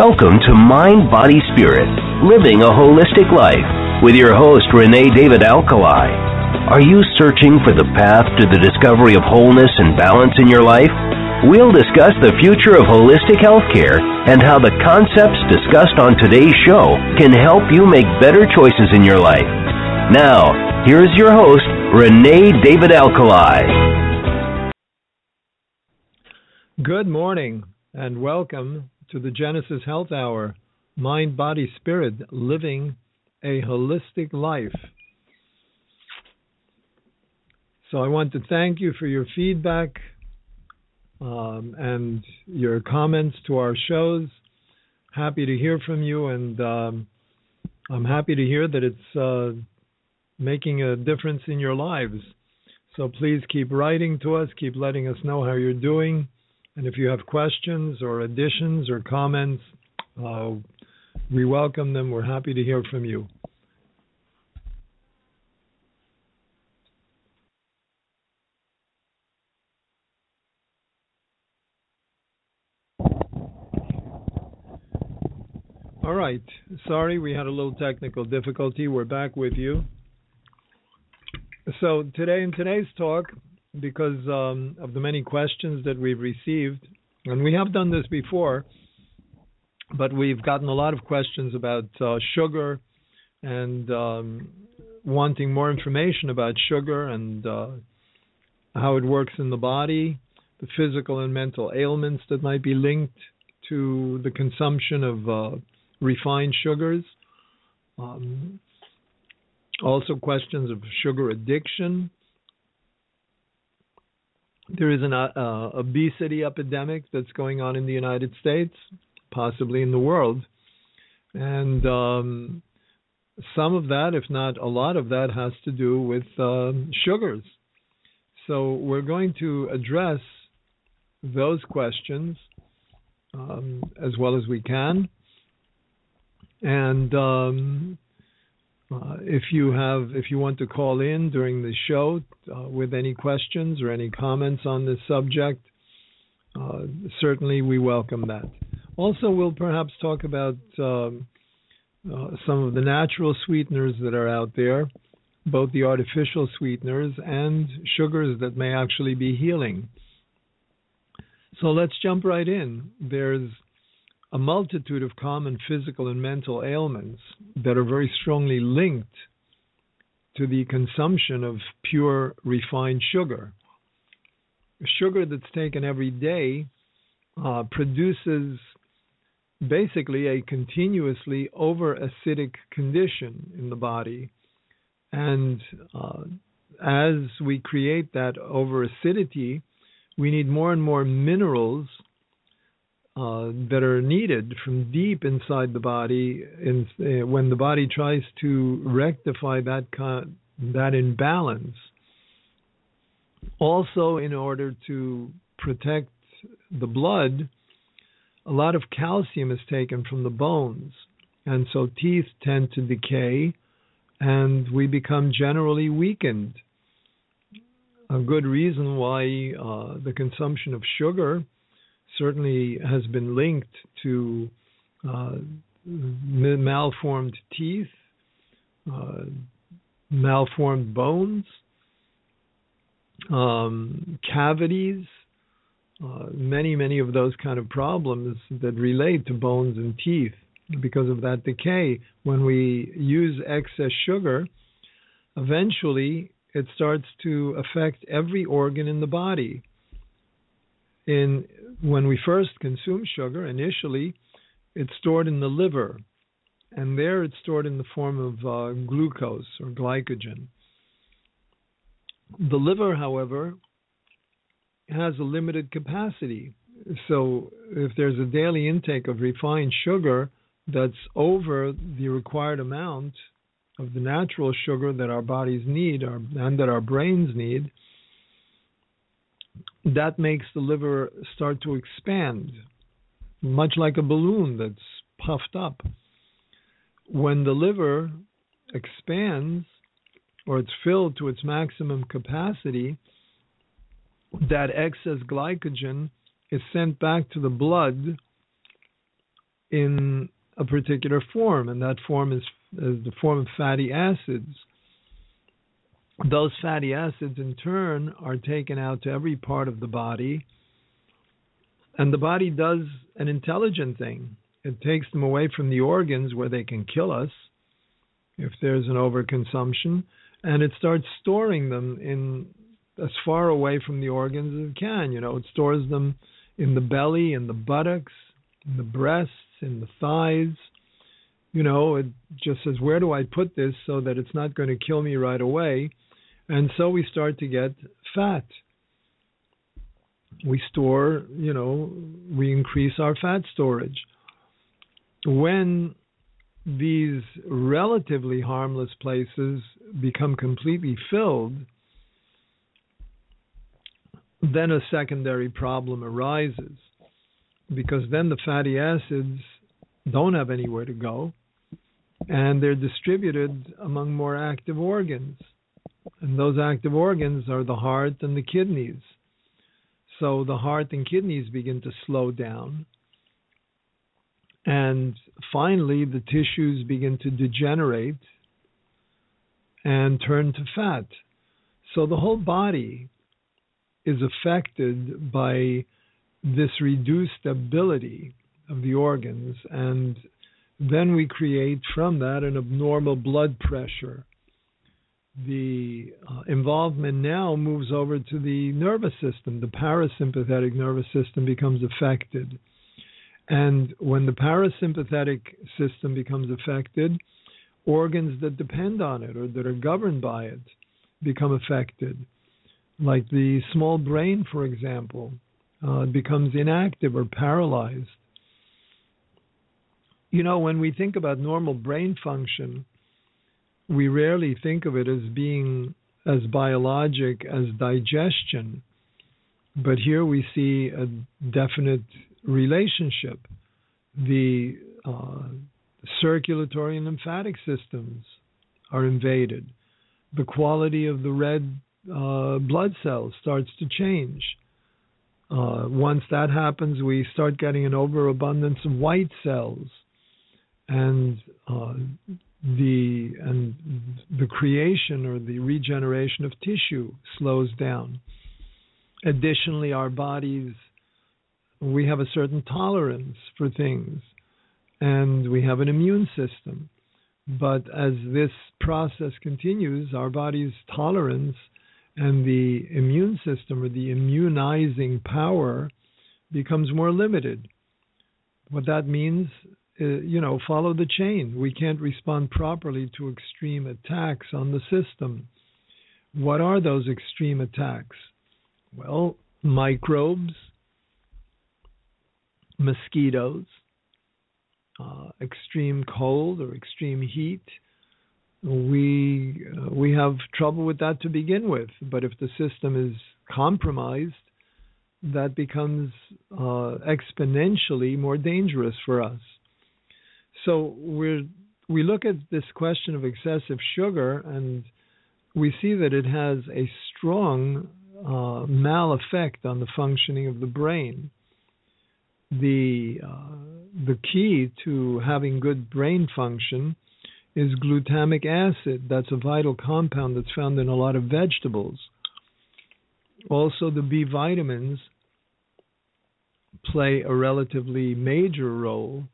Welcome to Mind, Body, Spirit, Living a Holistic Life with your host, Renè David Alkalay. Are you searching for the path to the discovery of wholeness and balance in your life? We'll discuss the future of holistic healthcare and how the concepts discussed on today's show can help you make better choices in your life. Now, here's your host, Renè David Alkalay. Good morning and welcome to the Genesis Health Hour Mind, Body, Spirit, Living a Holistic Life. So, I want to thank you for your feedback um, and your comments to our shows. Happy to hear from you, and um, I'm happy to hear that it's uh, making a difference in your lives. So, please keep writing to us, keep letting us know how you're doing. And if you have questions or additions or comments, uh, we welcome them. We're happy to hear from you. All right. Sorry, we had a little technical difficulty. We're back with you. So, today in today's talk, because um, of the many questions that we've received, and we have done this before, but we've gotten a lot of questions about uh, sugar and um, wanting more information about sugar and uh, how it works in the body, the physical and mental ailments that might be linked to the consumption of uh, refined sugars. Um, also, questions of sugar addiction there is an uh, obesity epidemic that's going on in the United States, possibly in the world, and um, some of that, if not a lot of that, has to do with uh, sugars. So we're going to address those questions um, as well as we can, and um, uh, if you have, if you want to call in during the show uh, with any questions or any comments on this subject, uh, certainly we welcome that. Also, we'll perhaps talk about um, uh, some of the natural sweeteners that are out there, both the artificial sweeteners and sugars that may actually be healing. So let's jump right in. There's a multitude of common physical and mental ailments that are very strongly linked to the consumption of pure refined sugar. Sugar that's taken every day uh, produces basically a continuously over acidic condition in the body. And uh, as we create that over acidity, we need more and more minerals uh, that are needed from deep inside the body in, uh, when the body tries to rectify that con- that imbalance. Also, in order to protect the blood, a lot of calcium is taken from the bones, and so teeth tend to decay, and we become generally weakened. A good reason why uh, the consumption of sugar certainly has been linked to uh, malformed teeth, uh, malformed bones, um, cavities, uh, many, many of those kind of problems that relate to bones and teeth because of that decay. When we use excess sugar, eventually it starts to affect every organ in the body. In when we first consume sugar, initially it's stored in the liver, and there it's stored in the form of uh, glucose or glycogen. The liver, however, has a limited capacity. so if there's a daily intake of refined sugar that's over the required amount of the natural sugar that our bodies need our, and that our brains need, that makes the liver start to expand, much like a balloon that's puffed up. When the liver expands or it's filled to its maximum capacity, that excess glycogen is sent back to the blood in a particular form, and that form is, is the form of fatty acids. Those fatty acids, in turn, are taken out to every part of the body, and the body does an intelligent thing. It takes them away from the organs where they can kill us if there's an overconsumption, and it starts storing them in as far away from the organs as it can. You know, it stores them in the belly, in the buttocks, in the breasts, in the thighs. You know, it just says, where do I put this so that it's not going to kill me right away? And so we start to get fat. We store, you know, we increase our fat storage. When these relatively harmless places become completely filled, then a secondary problem arises because then the fatty acids don't have anywhere to go and they're distributed among more active organs. And those active organs are the heart and the kidneys. So the heart and kidneys begin to slow down. And finally, the tissues begin to degenerate and turn to fat. So the whole body is affected by this reduced ability of the organs, and then we create from that an abnormal blood pressure. The uh, involvement now moves over to the nervous system. The parasympathetic nervous system becomes affected. And when the parasympathetic system becomes affected, organs that depend on it or that are governed by it become affected like the small brain, for example, uh, becomes inactive or paralyzed. You know, when we think about normal brain function, we rarely think of it as being as biologic as digestion. But here we see a definite relationship. The uh, circulatory and lymphatic systems are invaded. The quality of the red uh, blood cells starts to change. Uh, once that happens, we start getting an overabundance of white cells, and uh, the and the creation or the regeneration of tissue slows down. Additionally, our bodies we have a certain tolerance for things, and we have an immune system. But as this process continues, our body's tolerance and the immune system or the immunizing power becomes more limited. What that means, you know, follow the chain. We can't respond properly to extreme attacks on the system. What are those extreme attacks? Well, microbes, mosquitoes, uh, extreme cold or extreme heat, we uh, we have trouble with that to begin with. But if the system is compromised, that becomes uh, exponentially more dangerous for us. So we we look at this question of excessive sugar, and we see that it has a strong uh, mal effect on the functioning of the brain. The uh, the key to having good brain function is glutamic acid. That's a vital compound that's found in a lot of vegetables. Also, the B vitamins play a relatively major role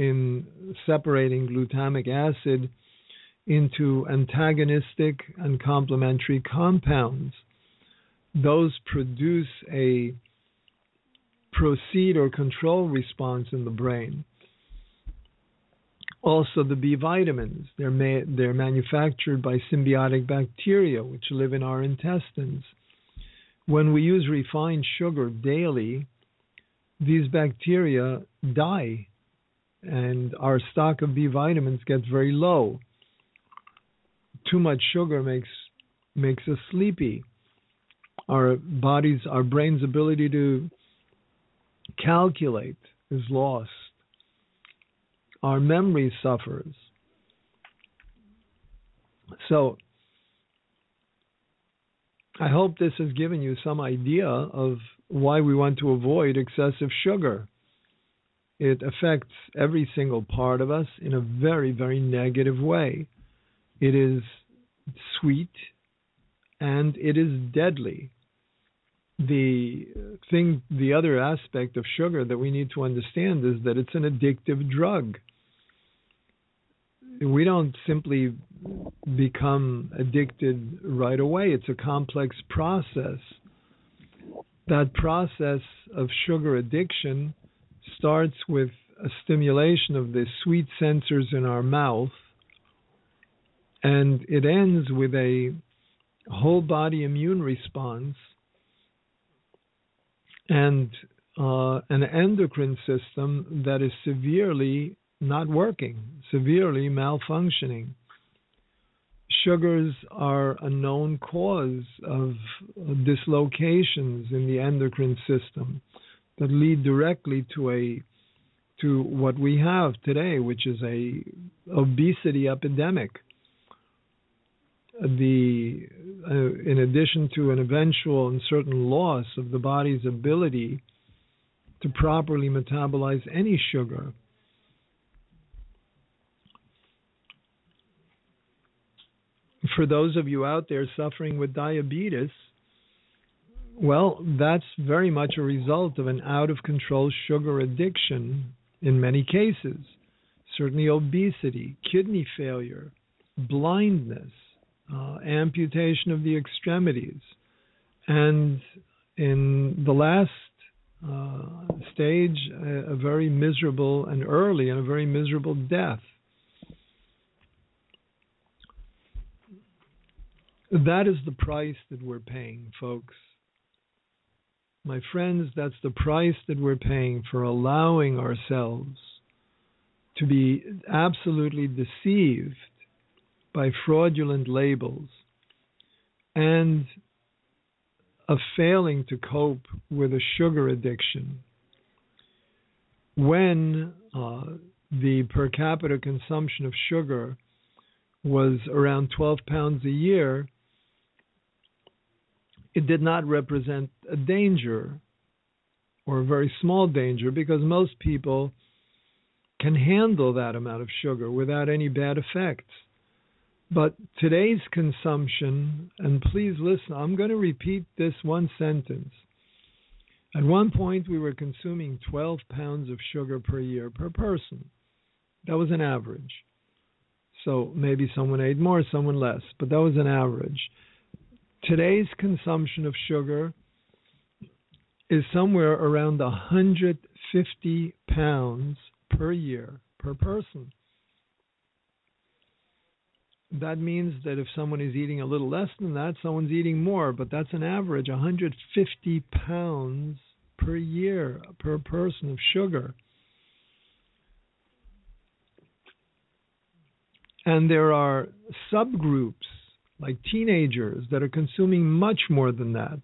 in separating glutamic acid into antagonistic and complementary compounds. Those produce a proceed or control response in the brain. Also, the B vitamins. They're, ma- they're manufactured by symbiotic bacteria, which live in our intestines. When we use refined sugar daily, these bacteria die and our stock of B vitamins gets very low. Too much sugar makes makes us sleepy. Our bodies, our brain's ability to calculate is lost. Our memory suffers. So I hope this has given you some idea of why we want to avoid excessive sugar. It affects every single part of us in a very, very negative way. It is sweet and it is deadly. The thing, the other aspect of sugar that we need to understand is that it's an addictive drug we don't simply become addicted right away. It's a complex process. That process of sugar addiction starts with a stimulation of the sweet sensors in our mouth, and it ends with a whole body immune response and uh, an endocrine system that is severely not working, severely malfunctioning. Sugars are a known cause of dislocations in the endocrine system that lead directly to a to what we have today, which is a obesity epidemic. The uh, in addition to an eventual and certain loss of the body's ability to properly metabolize any sugar, for those of you out there suffering with diabetes, well, that's very much a result of an out of control sugar addiction in many cases. Certainly, obesity, kidney failure, blindness, uh, amputation of the extremities, and in the last uh, stage, a, a very miserable and early and a very miserable death. That is the price that we're paying, folks. My friends, that's the price that we're paying for allowing ourselves to be absolutely deceived by fraudulent labels and of failing to cope with a sugar addiction. When uh, the per capita consumption of sugar was around 12 pounds a year, it did not represent a danger or a very small danger because most people can handle that amount of sugar without any bad effects. But today's consumption, and please listen, I'm going to repeat this one sentence. At one point, we were consuming 12 pounds of sugar per year per person. That was an average. So maybe someone ate more, someone less, but that was an average today's consumption of sugar is somewhere around 150 pounds per year per person. That means that if someone is eating a little less than that, someone's eating more, but that's an average 150 pounds per year per person of sugar. And there are subgroups like teenagers that are consuming much more than that.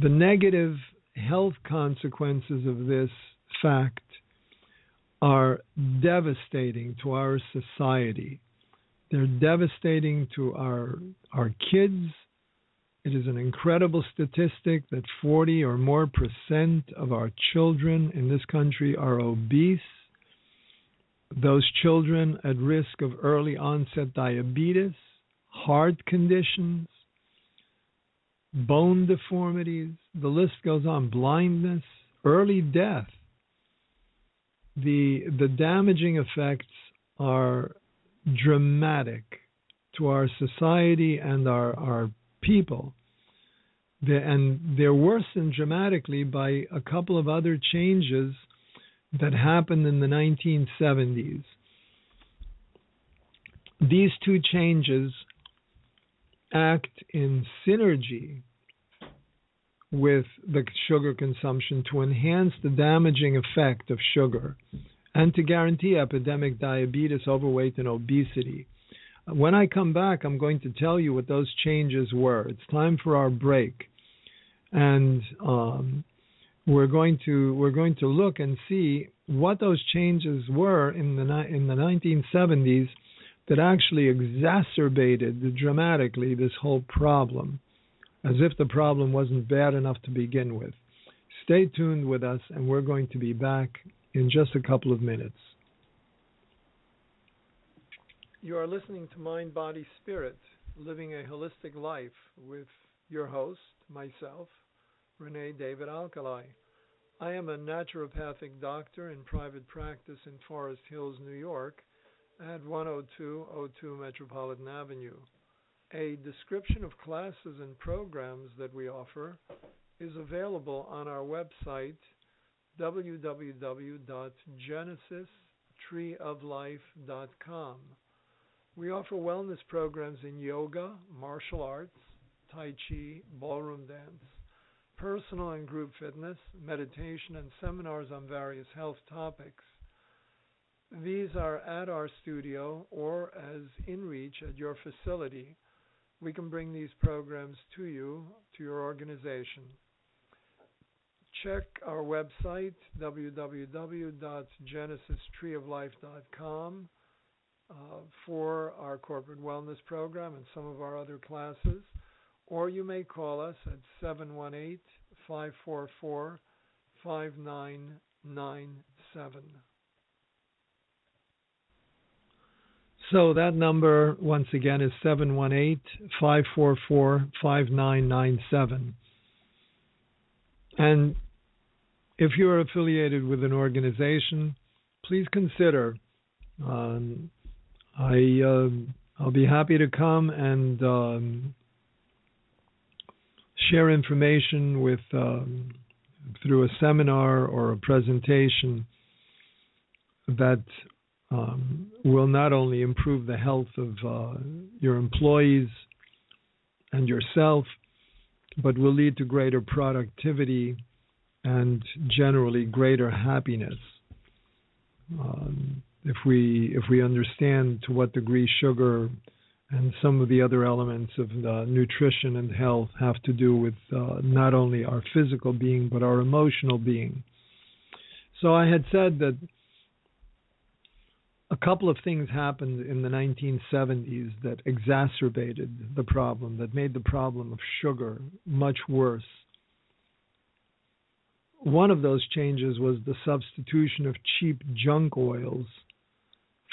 The negative health consequences of this fact are devastating to our society. They're devastating to our our kids. It is an incredible statistic that 40 or more percent of our children in this country are obese. Those children at risk of early onset diabetes heart conditions, bone deformities, the list goes on, blindness, early death. The, the damaging effects are dramatic to our society and our, our people. The, and they're worsened dramatically by a couple of other changes that happened in the 1970s. These two changes act in synergy with the sugar consumption to enhance the damaging effect of sugar and to guarantee epidemic diabetes, overweight, and obesity. When I come back, I'm going to tell you what those changes were. It's time for our break, and um, we're going to we're going to look and see what those changes were in the in the 1970s that actually exacerbated dramatically this whole problem as if the problem wasn't bad enough to begin with. Stay tuned with us, and we're going to be back in just a couple of minutes. You are listening to Mind, Body, Spirit, Living a Holistic Life with your host, myself, Renè David Alkalay. I am a naturopathic doctor in private practice in Forest Hills, New York, at 10202 Metropolitan Avenue. A description of classes and programs that we offer is available on our website www.genesistreeoflife.com. We offer wellness programs in yoga, martial arts, tai chi, ballroom dance, personal and group fitness, meditation, and seminars on various health topics. These are at our studio or as in reach at your facility we can bring these programs to you, to your organization. Check our website, www.genesistreeoflife.com, uh, for our corporate wellness program and some of our other classes, or you may call us at 718 544 5997. So that number, once again, is 718 544 5997. And if you're affiliated with an organization, please consider. Um, I uh, I'll be happy to come and um, share information with um, through a seminar or a presentation that um, will not only improve the health of uh, your employees and yourself, but will lead to greater productivity and generally greater happiness. Um, if we if we understand to what degree sugar and some of the other elements of nutrition and health have to do with uh, not only our physical being but our emotional being. So I had said that a couple of things happened in the 1970s that exacerbated the problem, that made the problem of sugar much worse. One of those changes was the substitution of cheap junk oils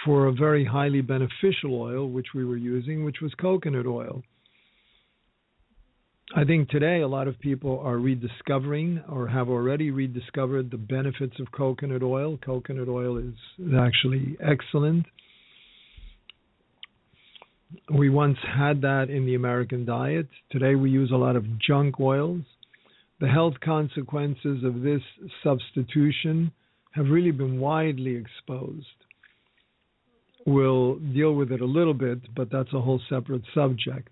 for a very highly beneficial oil, which we were using, which was coconut oil. I think today a lot of people are rediscovering or have already rediscovered the benefits of coconut oil. Coconut oil is actually excellent. We once had that in the American diet. Today we use a lot of junk oils. The health consequences of this substitution have really been widely exposed. We'll deal with it a little bit, but that's a whole separate subject.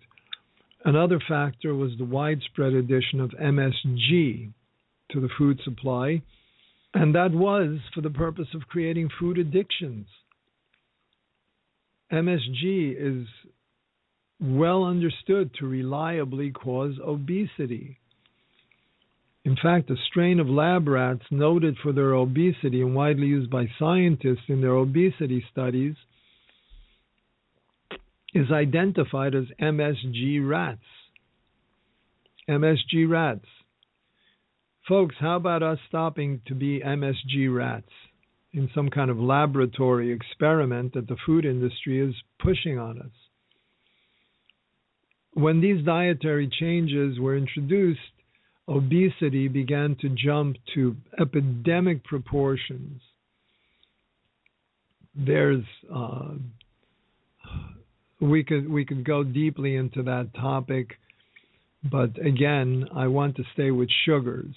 Another factor was the widespread addition of MSG to the food supply, and that was for the purpose of creating food addictions. MSG is well understood to reliably cause obesity. In fact, a strain of lab rats noted for their obesity and widely used by scientists in their obesity studies is identified as MSG rats. MSG rats. Folks, how about us stopping to be MSG rats in some kind of laboratory experiment that the food industry is pushing on us? When these dietary changes were introduced, obesity began to jump to epidemic proportions. There's uh, we could we could go deeply into that topic, but again, I want to stay with sugars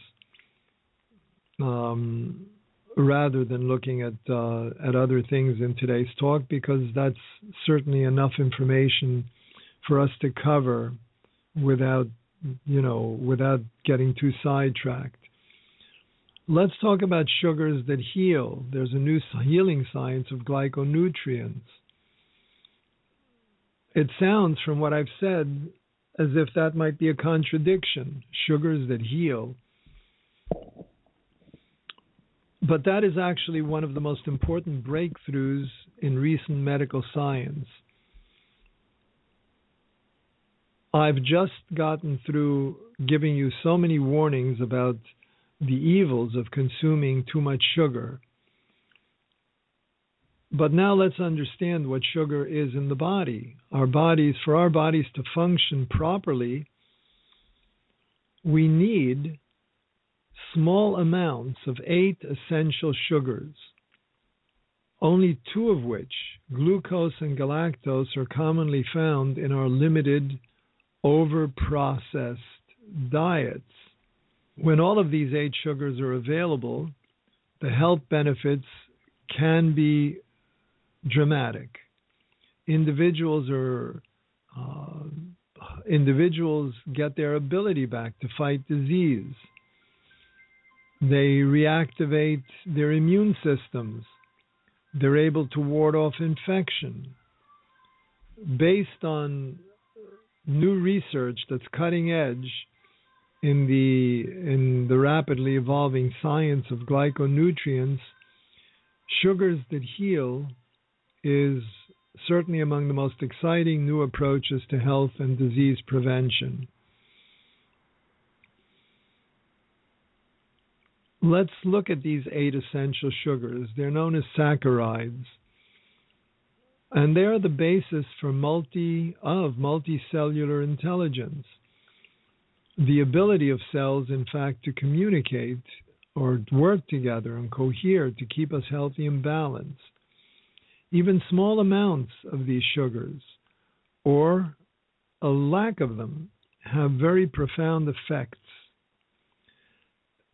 um, rather than looking at uh, at other things in today's talk because that's certainly enough information for us to cover without you know, without getting too sidetracked. Let's talk about sugars that heal. There's a new healing science of glyconutrients. It sounds, from what I've said, as if that might be a contradiction sugars that heal. But that is actually one of the most important breakthroughs in recent medical science. I've just gotten through giving you so many warnings about the evils of consuming too much sugar. But now let's understand what sugar is in the body. Our bodies, for our bodies to function properly, we need small amounts of eight essential sugars, only two of which, glucose and galactose, are commonly found in our limited, over processed diets. When all of these eight sugars are available, the health benefits can be dramatic. Individuals are uh, individuals get their ability back to fight disease. They reactivate their immune systems. They're able to ward off infection. Based on new research that's cutting edge in the in the rapidly evolving science of glyconutrients, sugars that heal is certainly among the most exciting new approaches to health and disease prevention. Let's look at these eight essential sugars. They're known as saccharides. And they are the basis for multi of multicellular intelligence. The ability of cells, in fact, to communicate or work together and cohere to keep us healthy and balanced. Even small amounts of these sugars or a lack of them have very profound effects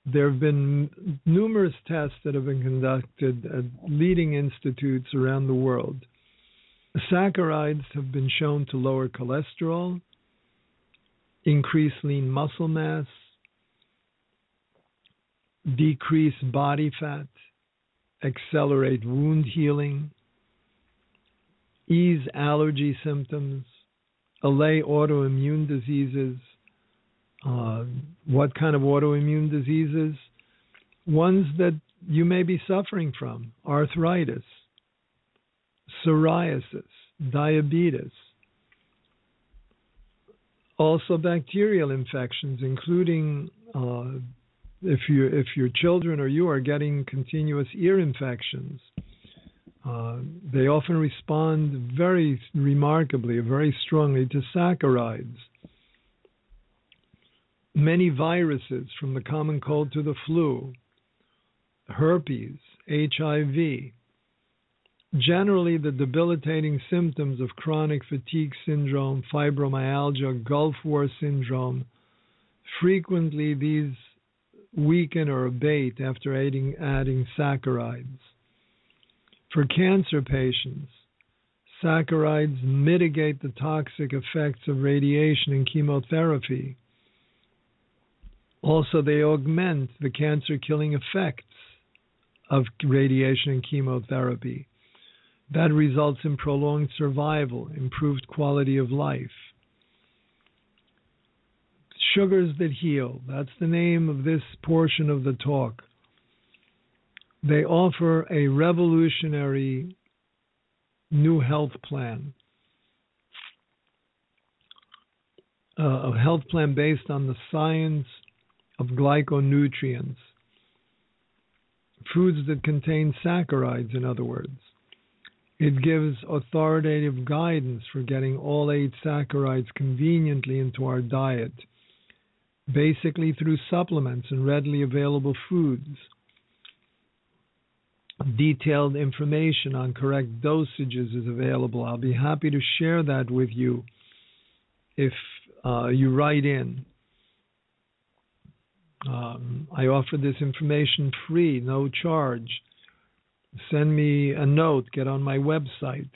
there have been numerous tests that have been conducted at leading institutes around the world. Saccharides have been shown to lower cholesterol, increase lean muscle mass, decrease body fat, accelerate wound healing, ease allergy symptoms, allay autoimmune diseases, uh, what kind of autoimmune diseases? Ones that you may be suffering from arthritis, psoriasis, diabetes, also bacterial infections, including uh, if you if your children or you are getting continuous ear infections. Uh, they often respond very remarkably, very strongly to saccharides many viruses from the common cold to the flu, herpes, HIV. Generally, the debilitating symptoms of chronic fatigue syndrome, fibromyalgia, Gulf War syndrome, frequently these weaken or abate after adding, adding saccharides. For cancer patients, saccharides mitigate the toxic effects of radiation and chemotherapy also, they augment the cancer killing effects of radiation and chemotherapy. That results in prolonged survival, improved quality of life. Sugars that heal, that's the name of this portion of the talk. They offer a revolutionary new health plan. Uh, a health plan based on the science of glyconutrients, foods that contain saccharides, in other words. It gives authoritative guidance for getting all eight saccharides conveniently into our diet, basically through supplements and readily available foods. Detailed information on correct dosages is available. I'll be happy to share that with you if uh, you write in. Um, I offer this information free, no charge. Send me a note, get on my website,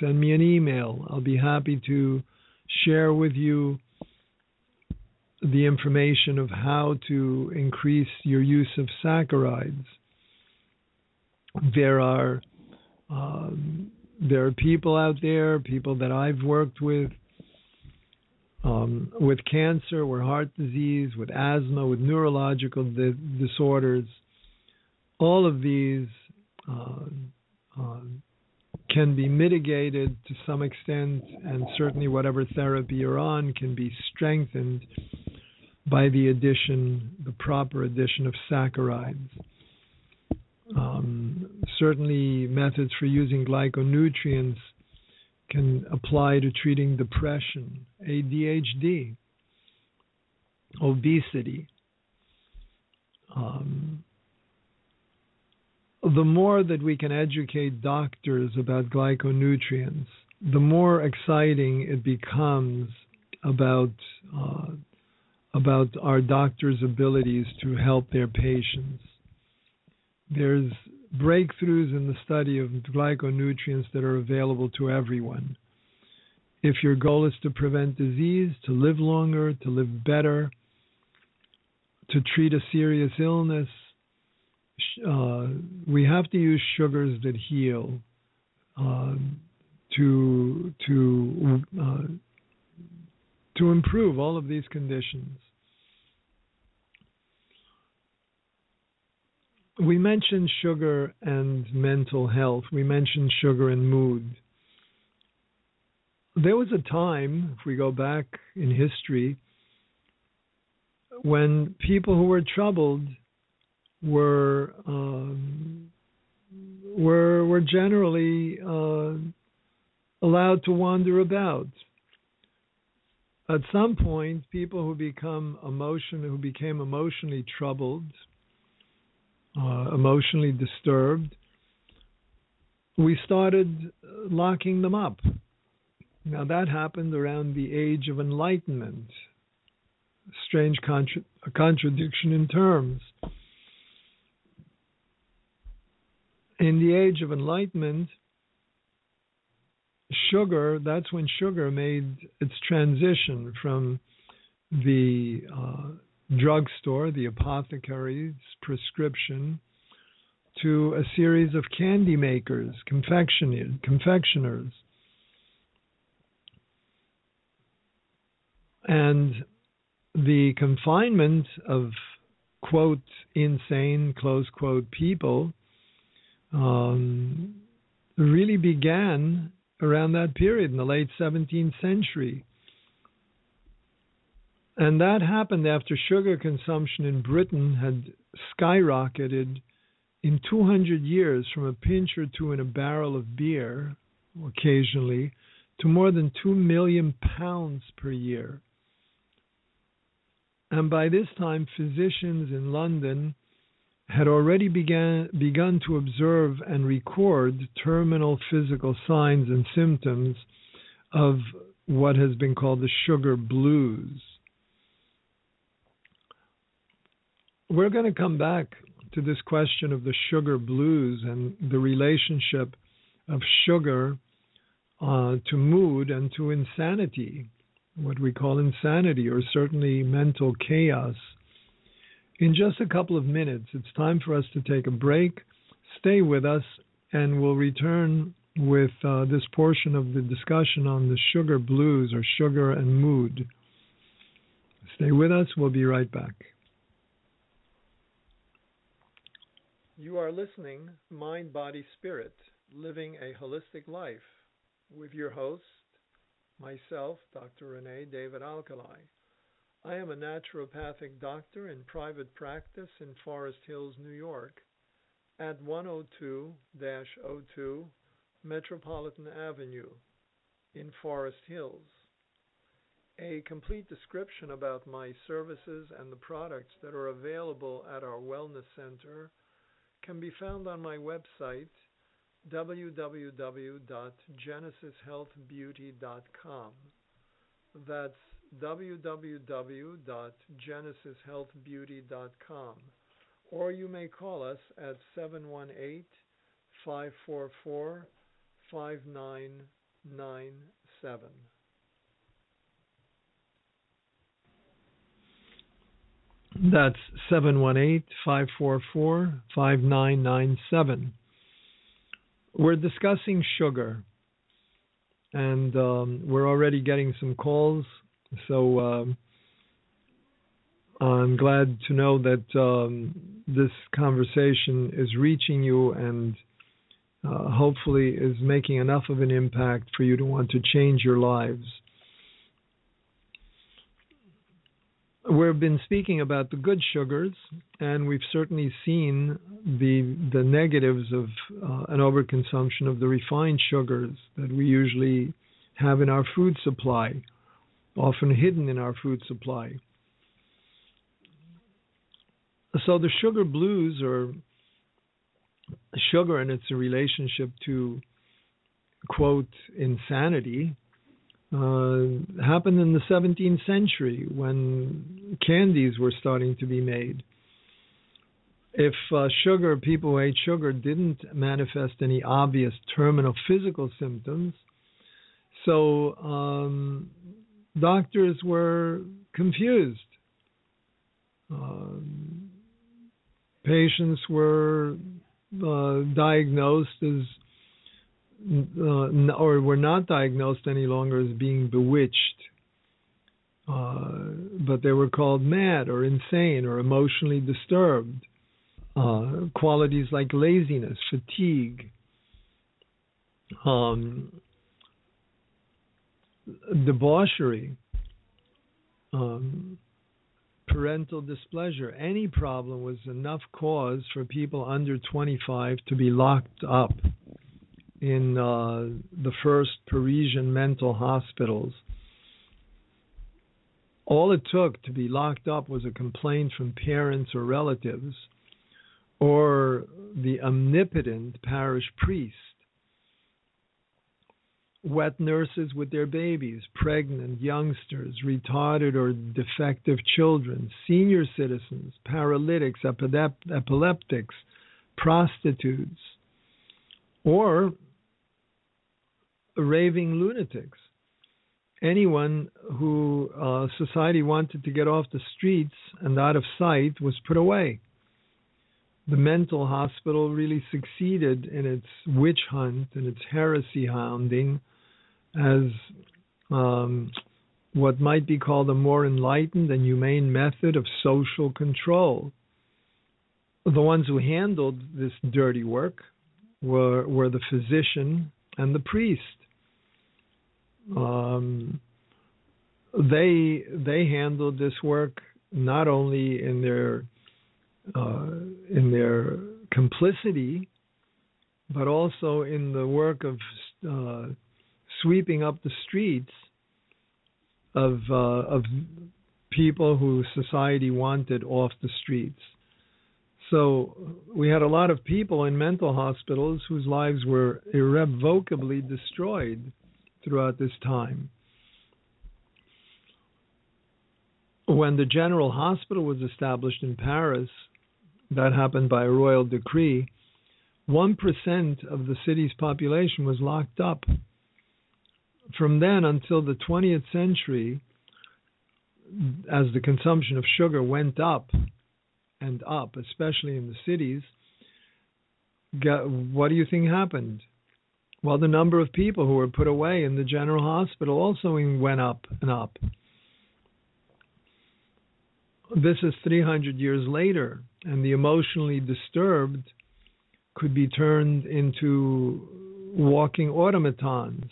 send me an email. I'll be happy to share with you the information of how to increase your use of saccharides. There are um, there are people out there, people that I've worked with, um, with cancer, with heart disease, with asthma, with neurological di- disorders. All of these uh, uh, can be mitigated to some extent, and certainly whatever therapy you're on can be strengthened by the addition, the proper addition of saccharides. Um, certainly, methods for using glyconutrients can apply to treating depression, ADHD, obesity. Um, the more that we can educate doctors about glyconutrients, the more exciting it becomes about uh, about our doctors' abilities to help their patients. There's breakthroughs in the study of glyconutrients that are available to everyone. If your goal is to prevent disease, to live longer, to live better, to treat a serious illness, uh, we have to use sugars that heal uh, to to uh, to improve all of these conditions. We mentioned sugar and mental health. We mentioned sugar and mood. There was a time, if we go back in history, when people who were troubled were um, were were generally uh, allowed to wander about. At some point, people who become emotion who became emotionally troubled, uh, emotionally disturbed, we started locking them up. Now that happened around the age of enlightenment. Strange contra- contradiction in terms. in the age of enlightenment, sugar, that's when sugar made its transition from the uh, drugstore, the apothecary's prescription, to a series of candy makers, confectioners. And the confinement of, quote, insane, close quote, people um, really began around that period in the late 17th century. And that happened after sugar consumption in Britain had skyrocketed in 200 years from a pinch or two in a barrel of beer, occasionally, to more than 2 million pounds per year. And by this time, physicians in London had already began, begun to observe and record terminal physical signs and symptoms of what has been called the sugar blues. We're going to come back to this question of the sugar blues and the relationship of sugar uh, to mood and to insanity, what we call insanity, or certainly mental chaos in just a couple of minutes, it's time for us to take a break. Stay with us, and we'll return with uh, this portion of the discussion on the sugar blues or sugar and mood. Stay with us. We'll be right back. You are listening Mind, Body, Spirit Living a Holistic Life with your host, myself, Dr. Renè David Alkalay. I am a naturopathic doctor in private practice in Forest Hills, New York, at 102 02 Metropolitan Avenue in Forest Hills. A complete description about my services and the products that are available at our Wellness Center can be found on my website www.genesishealthbeauty.com. That's www.genesishealthbeauty.com or you may call us at 718 544 5997. That's 718 544 5997. We're discussing sugar, and um, we're already getting some calls. So um, I'm glad to know that um, this conversation is reaching you and uh, hopefully is making enough of an impact for you to want to change your lives. We've been speaking about the good sugars, and we've certainly seen the the negatives of uh, an overconsumption of the refined sugars that we usually have in our food supply, often hidden in our food supply. So the sugar blues or sugar and its relationship to quote insanity uh, happened in the 17th century when candies were starting to be made. If uh, sugar, people who ate sugar, didn't manifest any obvious terminal physical symptoms, so um, doctors were confused. Um, patients were uh, diagnosed as uh, or were not diagnosed any longer as being bewitched, uh, but they were called mad or insane or emotionally disturbed. Uh, qualities like laziness, fatigue, um, debauchery, um, parental displeasure, any problem was enough cause for people under 25 to be locked up in uh, the first Parisian mental hospitals. All it took to be locked up was a complaint from parents or relatives or the omnipotent parish priest. Wet nurses with their babies, pregnant youngsters, retarded or defective children, senior citizens, paralytics, epileptics, prostitutes, or raving lunatics. Anyone who uh, society wanted to get off the streets and out of sight was put away. The mental hospital really succeeded in its witch hunt and its heresy hounding as um, what might be called a more enlightened and humane method of social control. The ones who handled this dirty work were, were the physician and the priest um, they they handled this work not only in their uh, in their complicity, but also in the work of uh, sweeping up the streets of uh, of people who society wanted off the streets. So we had a lot of people in mental hospitals whose lives were irrevocably destroyed throughout this time. When the General Hospital was established in Paris, that happened by a royal decree, 1% of the city's population was locked up. From then until the 20th century, as the consumption of sugar went up and up, especially in the cities, what do you think happened? Well, the number of people who were put away in the general hospital also went up and up. This is 300 years later, and the emotionally disturbed could be turned into walking automatons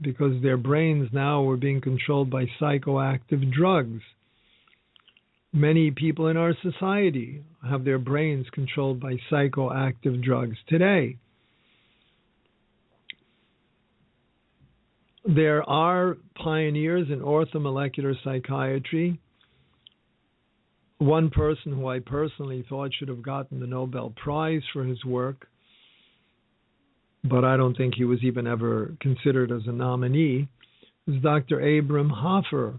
because their brains now were being controlled by psychoactive drugs. Many people in our society have their brains controlled by psychoactive drugs today. There are pioneers in orthomolecular psychiatry. One person who I personally thought should have gotten the Nobel Prize for his work, but I don't think he was even ever considered as a nominee, is Dr. Abram Hoffer.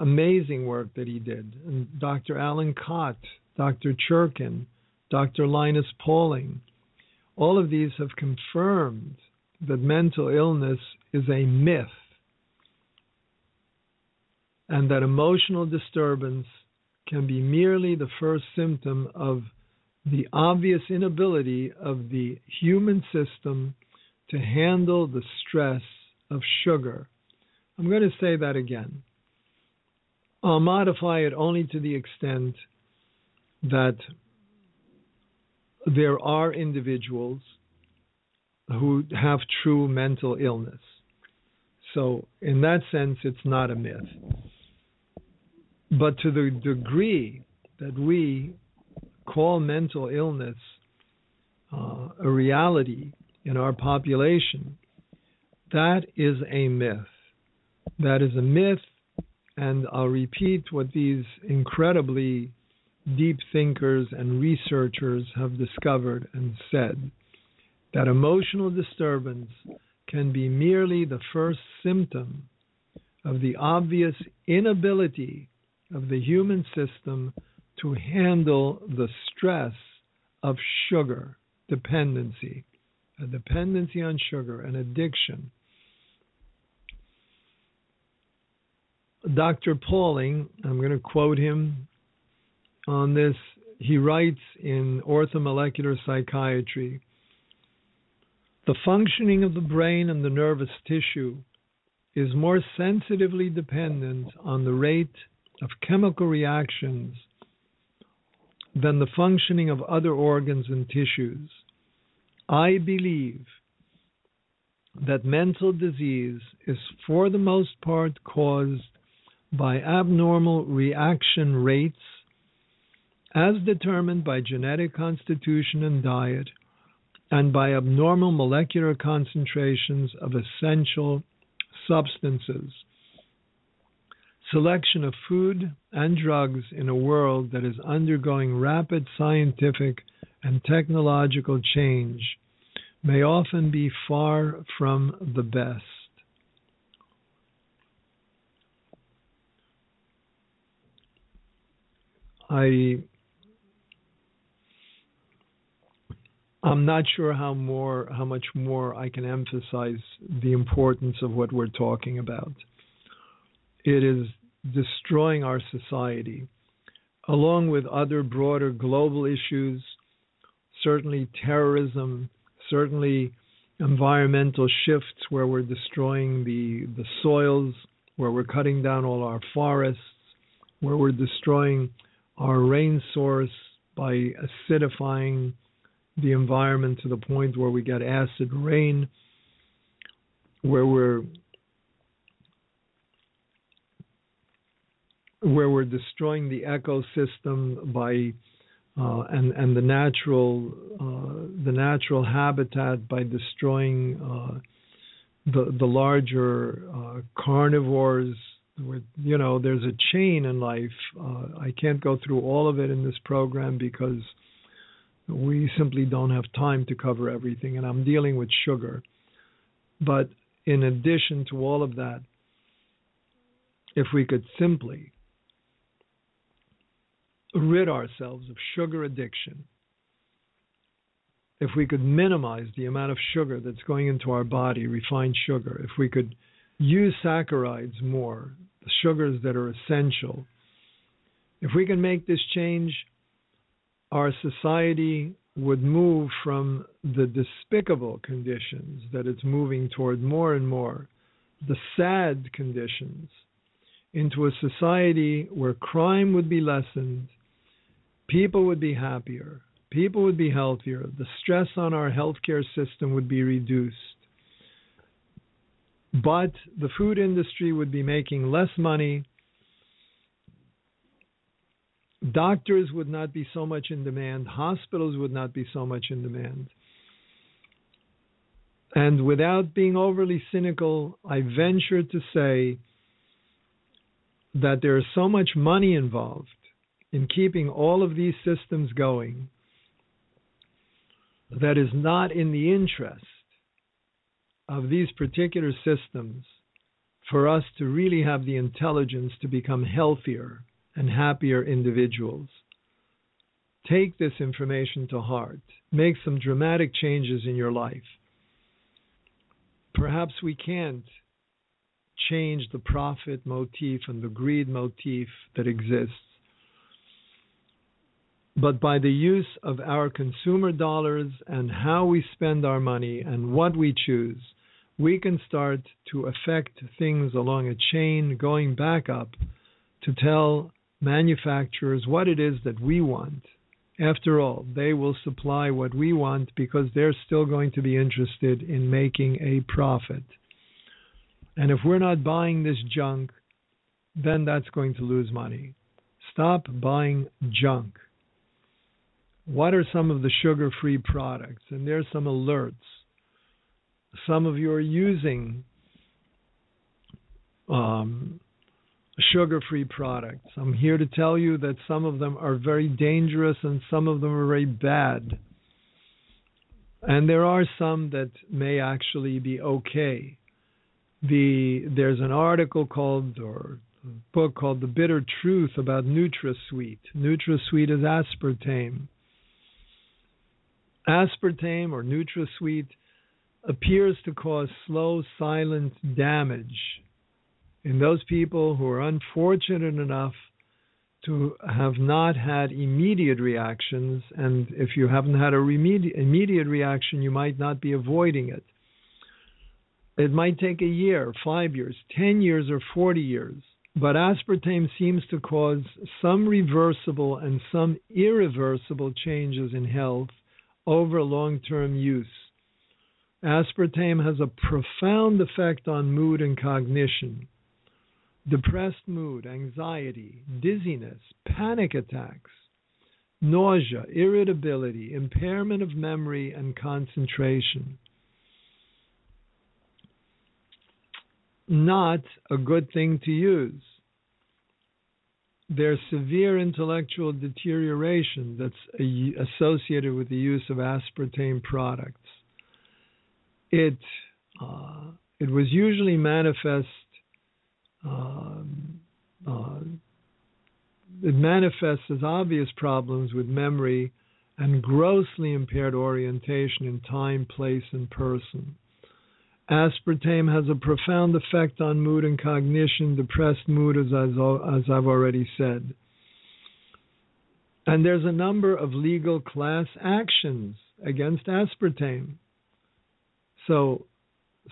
Amazing work that he did. And Dr. Allan Cott, Dr. Cherkin, Dr. Linus Pauling. All of these have confirmed that mental illness is a myth and that emotional disturbance can be merely the first symptom of the obvious inability of the human system to handle the stress of sugar. I'm going to say that again. I'll modify it only to the extent that there are individuals who have true mental illness. So, in that sense, it's not a myth. But to the degree that we call mental illness uh, a reality in our population, that is a myth. That is a myth, and I'll repeat what these incredibly deep thinkers and researchers have discovered and said that emotional disturbance can be merely the first symptom of the obvious inability of the human system to handle the stress of sugar dependency, a dependency on sugar, an addiction. Dr. Pauling, I'm going to quote him on this. He writes in Orthomolecular Psychiatry The functioning of the brain and the nervous tissue is more sensitively dependent on the rate of chemical reactions than the functioning of other organs and tissues. I believe that mental disease is for the most part caused by abnormal reaction rates as determined by genetic constitution and diet and by abnormal molecular concentrations of essential substances selection of food and drugs in a world that is undergoing rapid scientific and technological change may often be far from the best. I I'm not sure how more how much more I can emphasize the importance of what we're talking about. It is destroying our society, along with other broader global issues, certainly terrorism, certainly environmental shifts where we're destroying the, the soils, where we're cutting down all our forests, where we're destroying our rain source by acidifying the environment to the point where we get acid rain, where we're where we're destroying the ecosystem by uh, and and the natural uh, the natural habitat by destroying uh, the the larger uh, carnivores. You know, there's a chain in life. Uh, I can't go through all of it in this program because we simply don't have time to cover everything, and I'm dealing with sugar. But in addition to all of that, if we could simply rid ourselves of sugar addiction, if we could minimize the amount of sugar that's going into our body, refined sugar, if we could use saccharides more, the sugars that are essential, if we can make this change, our society would move from the despicable conditions that it's moving toward more and more, the sad conditions, into a society where crime would be lessened, people would be happier, people would be healthier, the stress on our healthcare system would be reduced. But the food industry would be making less money. Doctors would not be so much in demand. Hospitals would not be so much in demand. And without being overly cynical, I venture to say that there is so much money involved in keeping all of these systems going that is not in the interest of these particular systems for us to really have the intelligence to become healthier and happier individuals. Take this information to heart. Make some dramatic changes in your life. Perhaps we can't change the profit motif and the greed motif that exists but by the use of our consumer dollars and how we spend our money and what we choose, we can start to affect things along a chain going back up to tell manufacturers what it is that we want. After all, they will supply what we want because they're still going to be interested in making a profit. And if we're not buying this junk, then that's going to lose money. Stop buying junk. What are some of the sugar free products? And there's some alerts. Some of you are using um, sugar free products. I'm here to tell you that some of them are very dangerous and some of them are very bad. And there are some that may actually be okay. The there's an article called or a book called The Bitter Truth about NutraSweet. NutraSweet is aspartame. Aspartame or NutraSweet appears to cause slow, silent damage in those people who are unfortunate enough to have not had immediate reactions. And if you haven't had a immediate reaction, you might not be avoiding it. It might take a year, five years, 10 years, or 40 years but aspartame seems to cause some reversible and some irreversible changes in health over long term use. Aspartame has a profound effect on mood and cognition. Depressed mood, anxiety, dizziness, panic attacks, nausea, irritability, impairment of memory and concentration. not a good thing to use. There's severe intellectual deterioration that's associated with the use of aspartame products. It uh, it was usually manifest. Um, uh, it manifests as obvious problems with memory and grossly impaired orientation in time, place, and person. Aspartame has a profound effect on mood and cognition, depressed mood, as, as I've already said. And there's a number of legal class actions against aspartame. So,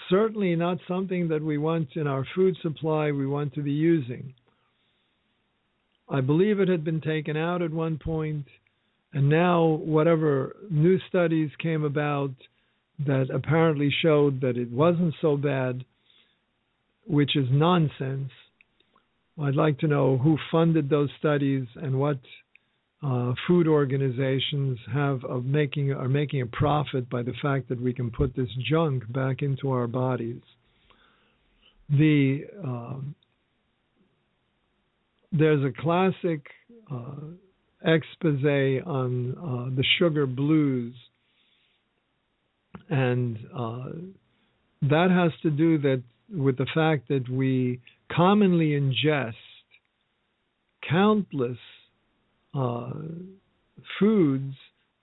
certainly not something that we want in our food supply, we want to be using. I believe it had been taken out at one point, and now, whatever new studies came about, that apparently showed that it wasn't so bad, which is nonsense. I'd like to know who funded those studies and what uh, food organizations have of making are making a profit by the fact that we can put this junk back into our bodies. The uh, there's a classic uh, expose on uh, the sugar blues and uh, that has to do that with the fact that we commonly ingest countless uh, foods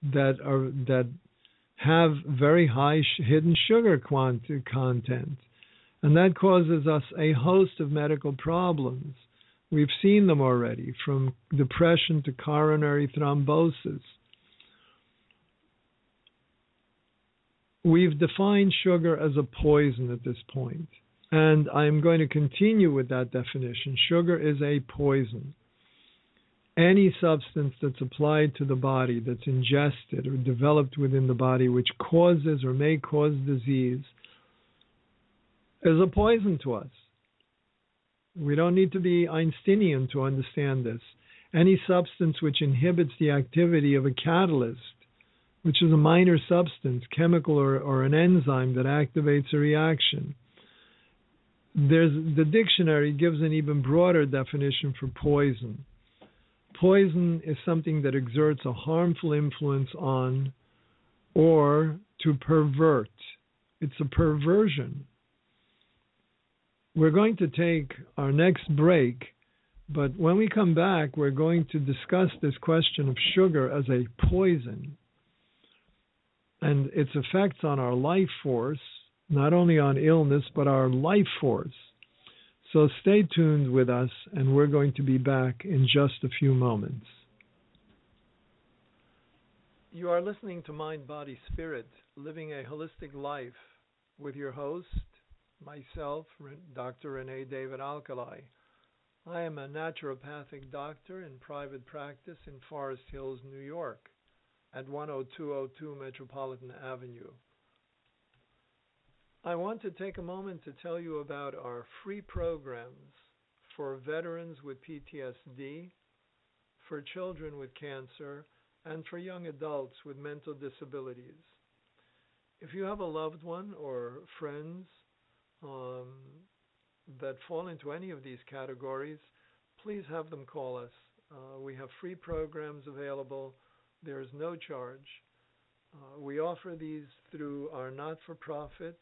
that are that have very high sh- hidden sugar quant- content, and that causes us a host of medical problems. We've seen them already, from depression to coronary thrombosis. We've defined sugar as a poison at this point, and I'm going to continue with that definition. Sugar is a poison. Any substance that's applied to the body, that's ingested or developed within the body, which causes or may cause disease, is a poison to us. We don't need to be Einsteinian to understand this. Any substance which inhibits the activity of a catalyst which is a minor substance, chemical or, or an enzyme that activates a reaction. There's, the dictionary gives an even broader definition for poison. Poison is something that exerts a harmful influence on or to pervert. It's a perversion. We're going to take our next break, but when we come back, we're going to discuss this question of sugar as a poison and its effects on our life force, not only on illness, but our life force. So stay tuned with us, and we're going to be back in just a few moments. You are listening to Mind, Body, Spirit, Living a Holistic Life with your host, myself, Dr. Renè David Alkalay. I am a naturopathic doctor in private practice in Forest Hills, New York, at 10202 Metropolitan Avenue. I want to take a moment to tell you about our free programs for veterans with PTSD, for children with cancer, and for young adults with mental disabilities. If you have a loved one or friends um, that fall into any of these categories, please have them call us. Uh, we have free programs available. There is no charge. Uh, we offer these through our not for profit,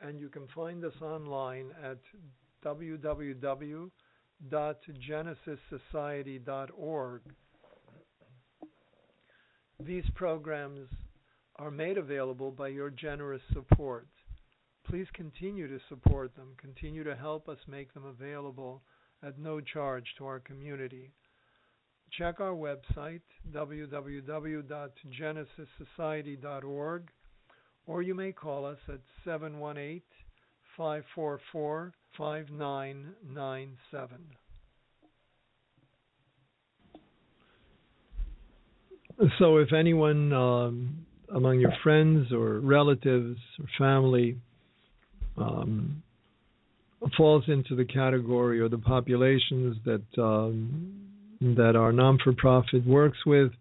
and you can find us online at www.genesissociety.org. These programs are made available by your generous support. Please continue to support them. Continue to help us make them available at no charge to our community. Check our website, www.genesissociety.org, or you may call us at 718 544 5997. So, if anyone um, among your friends or relatives or family um, falls into the category or the populations that um, that our non-for-profit works with.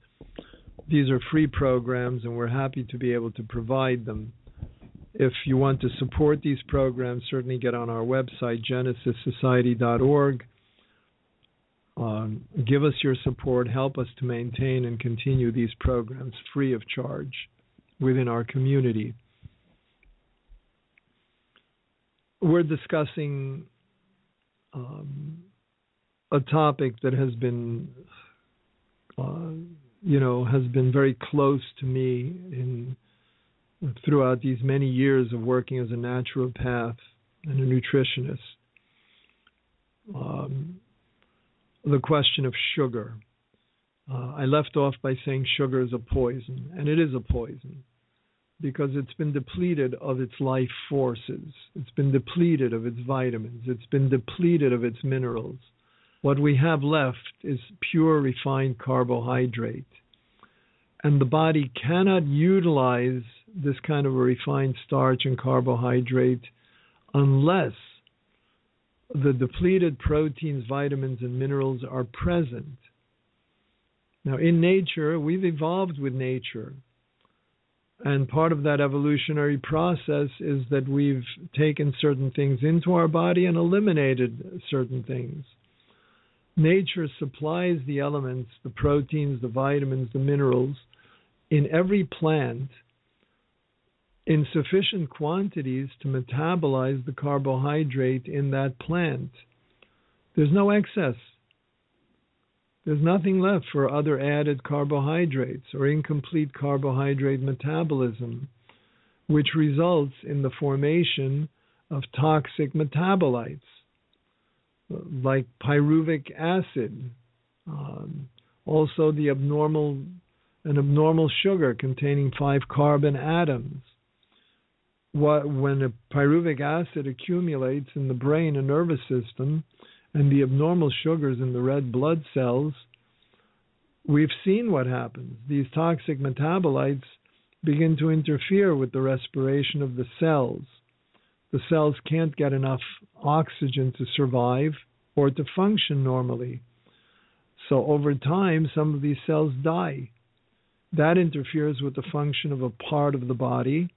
These are free programs, and we're happy to be able to provide them. If you want to support these programs, certainly get on our website, genesissociety.org. Um, give us your support. Help us to maintain and continue these programs free of charge within our community. we're discussing um, a topic that has been, uh, you know, has been very close to me in throughout these many years of working as a naturopath and a nutritionist. Um, the question of sugar. Uh, I left off by saying sugar is a poison, and it is a poison because it's been depleted of its life forces. It's been depleted of its vitamins. It's been depleted of its minerals. What we have left is pure refined carbohydrate. And the body cannot utilize this kind of a refined starch and carbohydrate unless the depleted proteins, vitamins, and minerals are present. Now, in nature, we've evolved with nature. And part of that evolutionary process is that we've taken certain things into our body and eliminated certain things. Nature supplies the elements, the proteins, the vitamins, the minerals in every plant in sufficient quantities to metabolize the carbohydrate in that plant. There's no excess. There's nothing left for other added carbohydrates or incomplete carbohydrate metabolism, which results in the formation of toxic metabolites like pyruvic acid, um, also the abnormal an abnormal sugar containing five carbon atoms. What, when a pyruvic acid accumulates in the brain and nervous system, and the abnormal sugars in the red blood cells, we've seen what happens. These toxic metabolites begin to interfere with the respiration of the cells. The cells can't get enough oxygen to survive or to function normally. So over time, some of these cells die. That interferes with the function of a part of the body,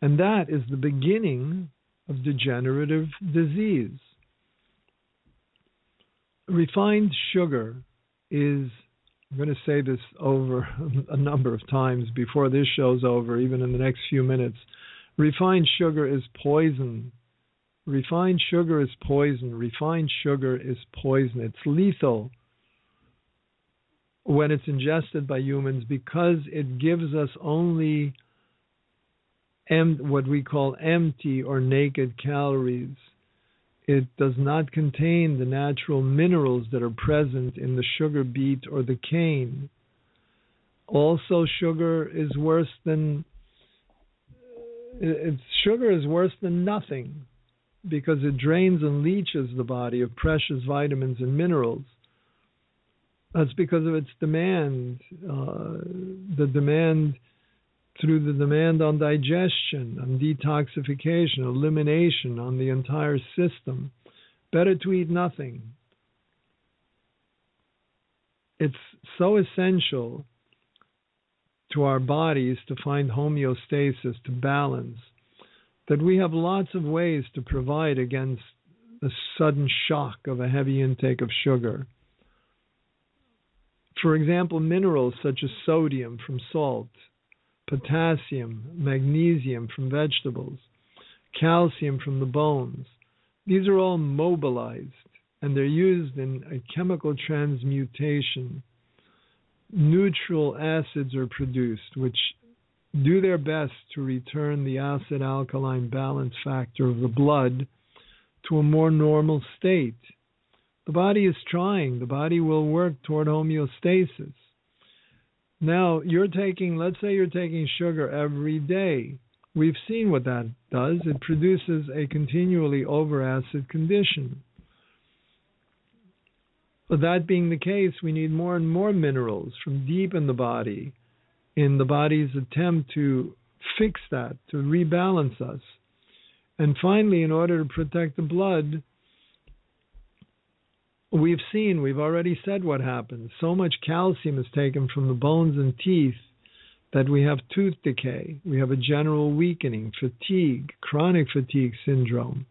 and that is the beginning of degenerative disease refined sugar is I'm going to say this over a number of times before this show's over, even in the next few minutes. Refined sugar is poison. Refined sugar is poison. Refined sugar is poison. It's lethal when it's ingested by humans because it gives us only em- what we call empty or naked calories it does not contain the natural minerals that are present in the sugar beet or the cane. also, sugar is worse than sugar is worse than nothing because it drains and leaches the body of precious vitamins and minerals. That's because of its demand, uh, the demand through the demand on digestion, on detoxification, elimination, on the entire system. Better to eat nothing. It's so essential to our bodies to find homeostasis, to balance, that we have lots of ways to provide against the sudden shock of a heavy intake of sugar. For example, minerals such as sodium from salt, potassium, magnesium from vegetables, calcium from the bones. These are all mobilized and they're used in a chemical transmutation. Neutral acids are produced, which do their best to return the acid alkaline balance factor of the blood to a more normal state. The body is trying, the body will work toward homeostasis. Now, you're taking, let's say you're taking sugar every day. We've seen what that does. It produces a continually overacid condition. But that being the case, we need more and more minerals from deep in the body in the body's attempt to fix that, to rebalance us. And finally, in order to protect the blood, we've seen, we've already said what happens. So much calcium is taken from the bones and teeth that we have tooth decay, we have a general weakening, fatigue, chronic fatigue syndrome.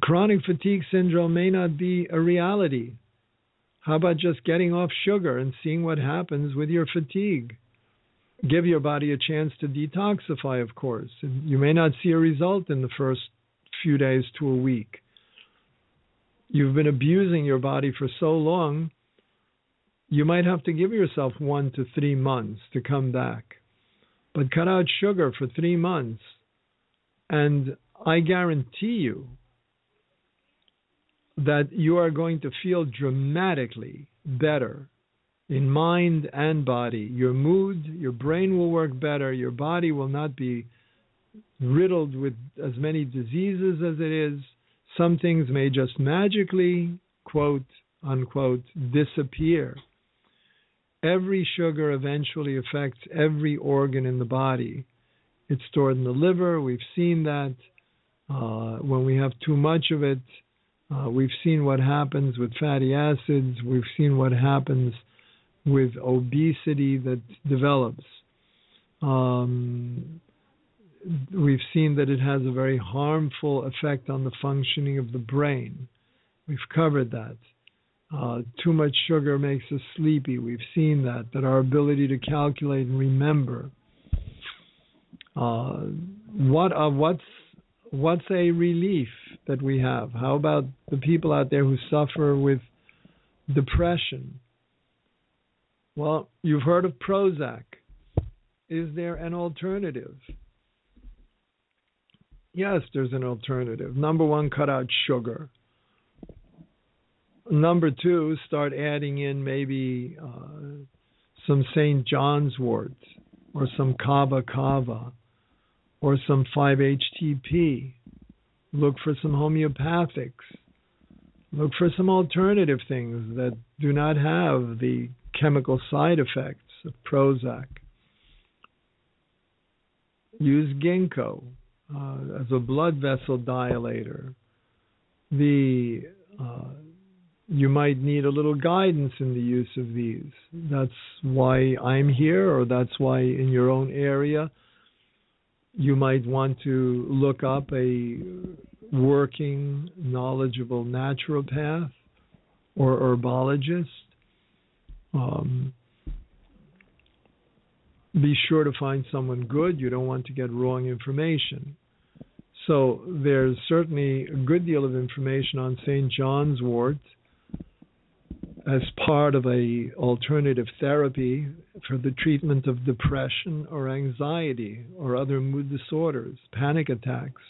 Chronic fatigue syndrome may not be a reality. How about just getting off sugar and seeing what happens with your fatigue? Give your body a chance to detoxify, of course. You may not see a result in the first few days to a week you've been abusing your body for so long, you might have to give yourself one to three months to come back. But cut out sugar for three months, and I guarantee you that you are going to feel dramatically better in mind and body. Your mood, your brain will work better, your body will not be riddled with as many diseases as it is some things may just magically, quote unquote, disappear. Every sugar eventually affects every organ in the body. It's stored in the liver. We've seen that. Uh, when we have too much of it, uh, we've seen what happens with fatty acids. We've seen what happens with obesity that develops. Um, we've seen that it has a very harmful effect on the functioning of the brain. We've covered that. Uh, too much sugar makes us sleepy. We've seen that. That our ability to calculate and remember. Uh, what uh, what's what's a relief that we have? How about the people out there who suffer with depression? Well, you've heard of Prozac. Is there an alternative? Yes, there's an alternative. Number one, cut out sugar. Number two, start adding in maybe uh, some St. John's wort or some kava kava or some 5-HTP. Look for some homeopathics. Look for some alternative things that do not have the chemical side effects of Prozac. Use ginkgo uh, as a blood vessel dilator. The uh, you might need a little guidance in the use of these. That's why I'm here, or that's why in your own area you might want to look up a working, knowledgeable naturopath or herbologist. Um, be sure to find someone good. You don't want to get wrong information. So there's certainly a good deal of information on St. John's wort as part of a alternative therapy for the treatment of depression or anxiety or other mood disorders, panic attacks.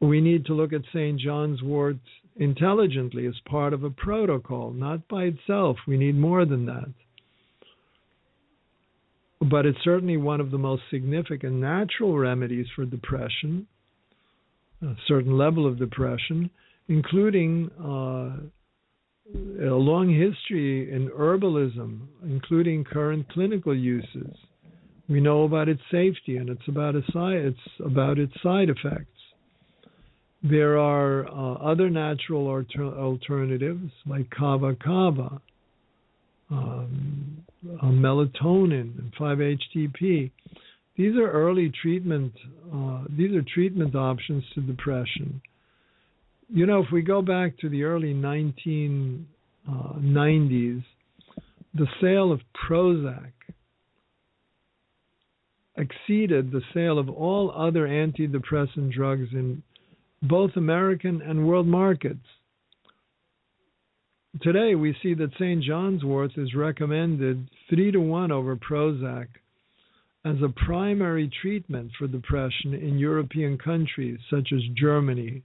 We need to look at St. John's wort intelligently as part of a protocol, not by itself. We need more than that. But it's certainly one of the most significant natural remedies for depression, a certain level of depression, including uh, a long history in herbalism, including current clinical uses. We know about its safety and it's about, side, it's about its side effects. There are uh, other natural alter- alternatives like kava kava, um, uh, melatonin, and 5-HTP. These are early treatment. Uh, these are treatment options to depression. You know, if we go back to the early 1990s, uh, the sale of Prozac exceeded the sale of all other antidepressant drugs in both American and world markets. Today, we see that St. John's wort is recommended three to one over Prozac as a primary treatment for depression in European countries such as Germany,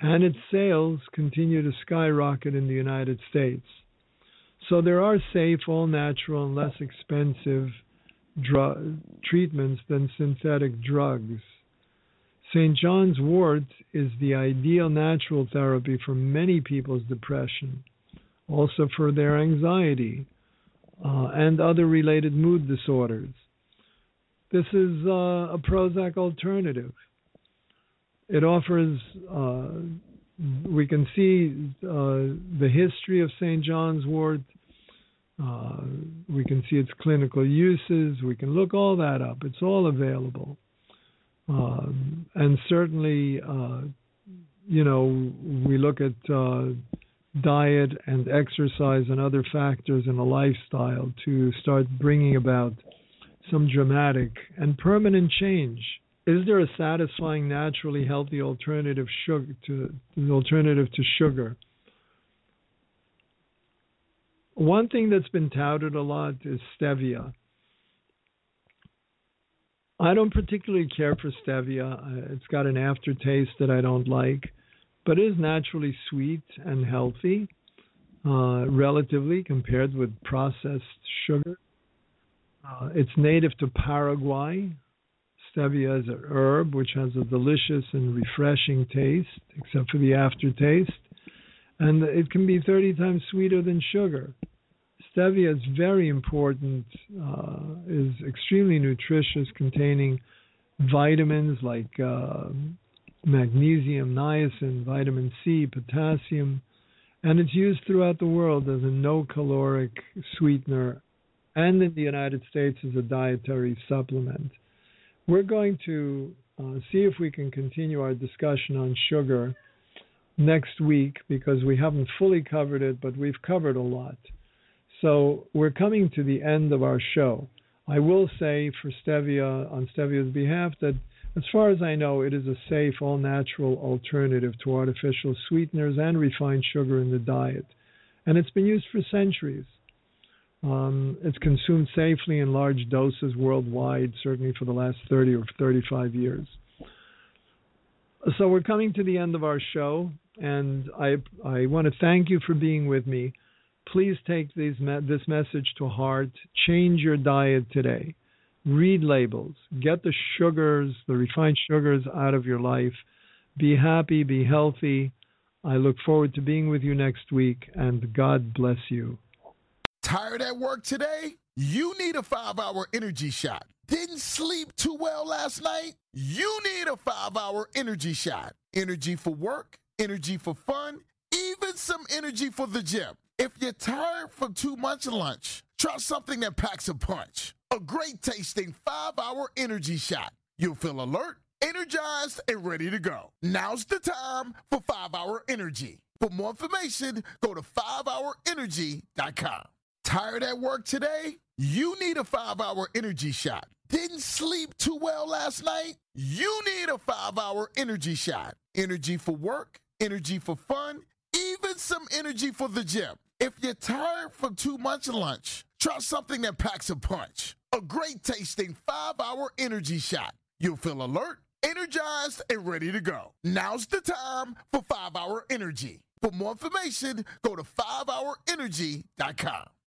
and its sales continue to skyrocket in the United States. So there are safe, all natural, and less expensive dr- treatments than synthetic drugs. St. John's wort is the ideal natural therapy for many people's depression, also for their anxiety uh, and other related mood disorders. This is uh, a Prozac alternative. It offers, uh, we can see uh, the history of St. John's wort. Uh, we can see its clinical uses. We can look all that up. It's all available. Um, and certainly, uh, you know, we look at uh, diet and exercise and other factors in a lifestyle to start bringing about some dramatic and permanent change. Is there a satisfying, naturally healthy alternative sugar to alternative to sugar? One thing that's been touted a lot is stevia. I don't particularly care for stevia. It's got an aftertaste that I don't like, but it is naturally sweet and healthy, uh, relatively compared with processed sugar. Uh, it's native to Paraguay. Stevia is an herb which has a delicious and refreshing taste, except for the aftertaste, and it can be 30 times sweeter than sugar. Stevia is very important, uh, is extremely nutritious, containing vitamins like uh, magnesium, niacin, vitamin C, potassium, and it's used throughout the world as a no caloric sweetener. And in the United States as a dietary supplement. We're going to uh, see if we can continue our discussion on sugar next week because we haven't fully covered it, but we've covered a lot. So we're coming to the end of our show. I will say for Stevia, on Stevia's behalf, that as far as I know, it is a safe, all natural alternative to artificial sweeteners and refined sugar in the diet. And it's been used for centuries. Um, it's consumed safely in large doses worldwide, certainly for the last 30 or 35 years. So we're coming to the end of our show, and I I want to thank you for being with me please take these this message to heart. Change your diet today. Read labels. Get the sugars, the refined sugars out of your life. Be happy, be healthy. I look forward to being with you next week, and God bless you. Tired at work today? You need a five hour energy shot. Didn't sleep too well last night? You need a five hour energy shot. Energy for work, energy for fun, even some energy for the gym. If you're tired from too much lunch, try something that packs a punch. A great tasting five hour energy shot. You'll feel alert, energized, and ready to go. Now's the time for five hour energy. For more information, go to 5hourenergy.com. Tired at work today? You need a five hour energy shot. Didn't sleep too well last night? You need a five hour energy shot. Energy for work, energy for fun, even some energy for the gym. If you're tired from too much lunch, try something that packs a punch. A great tasting five hour energy shot. You'll feel alert, energized, and ready to go. Now's the time for five hour energy. For more information, go to 5hourenergy.com.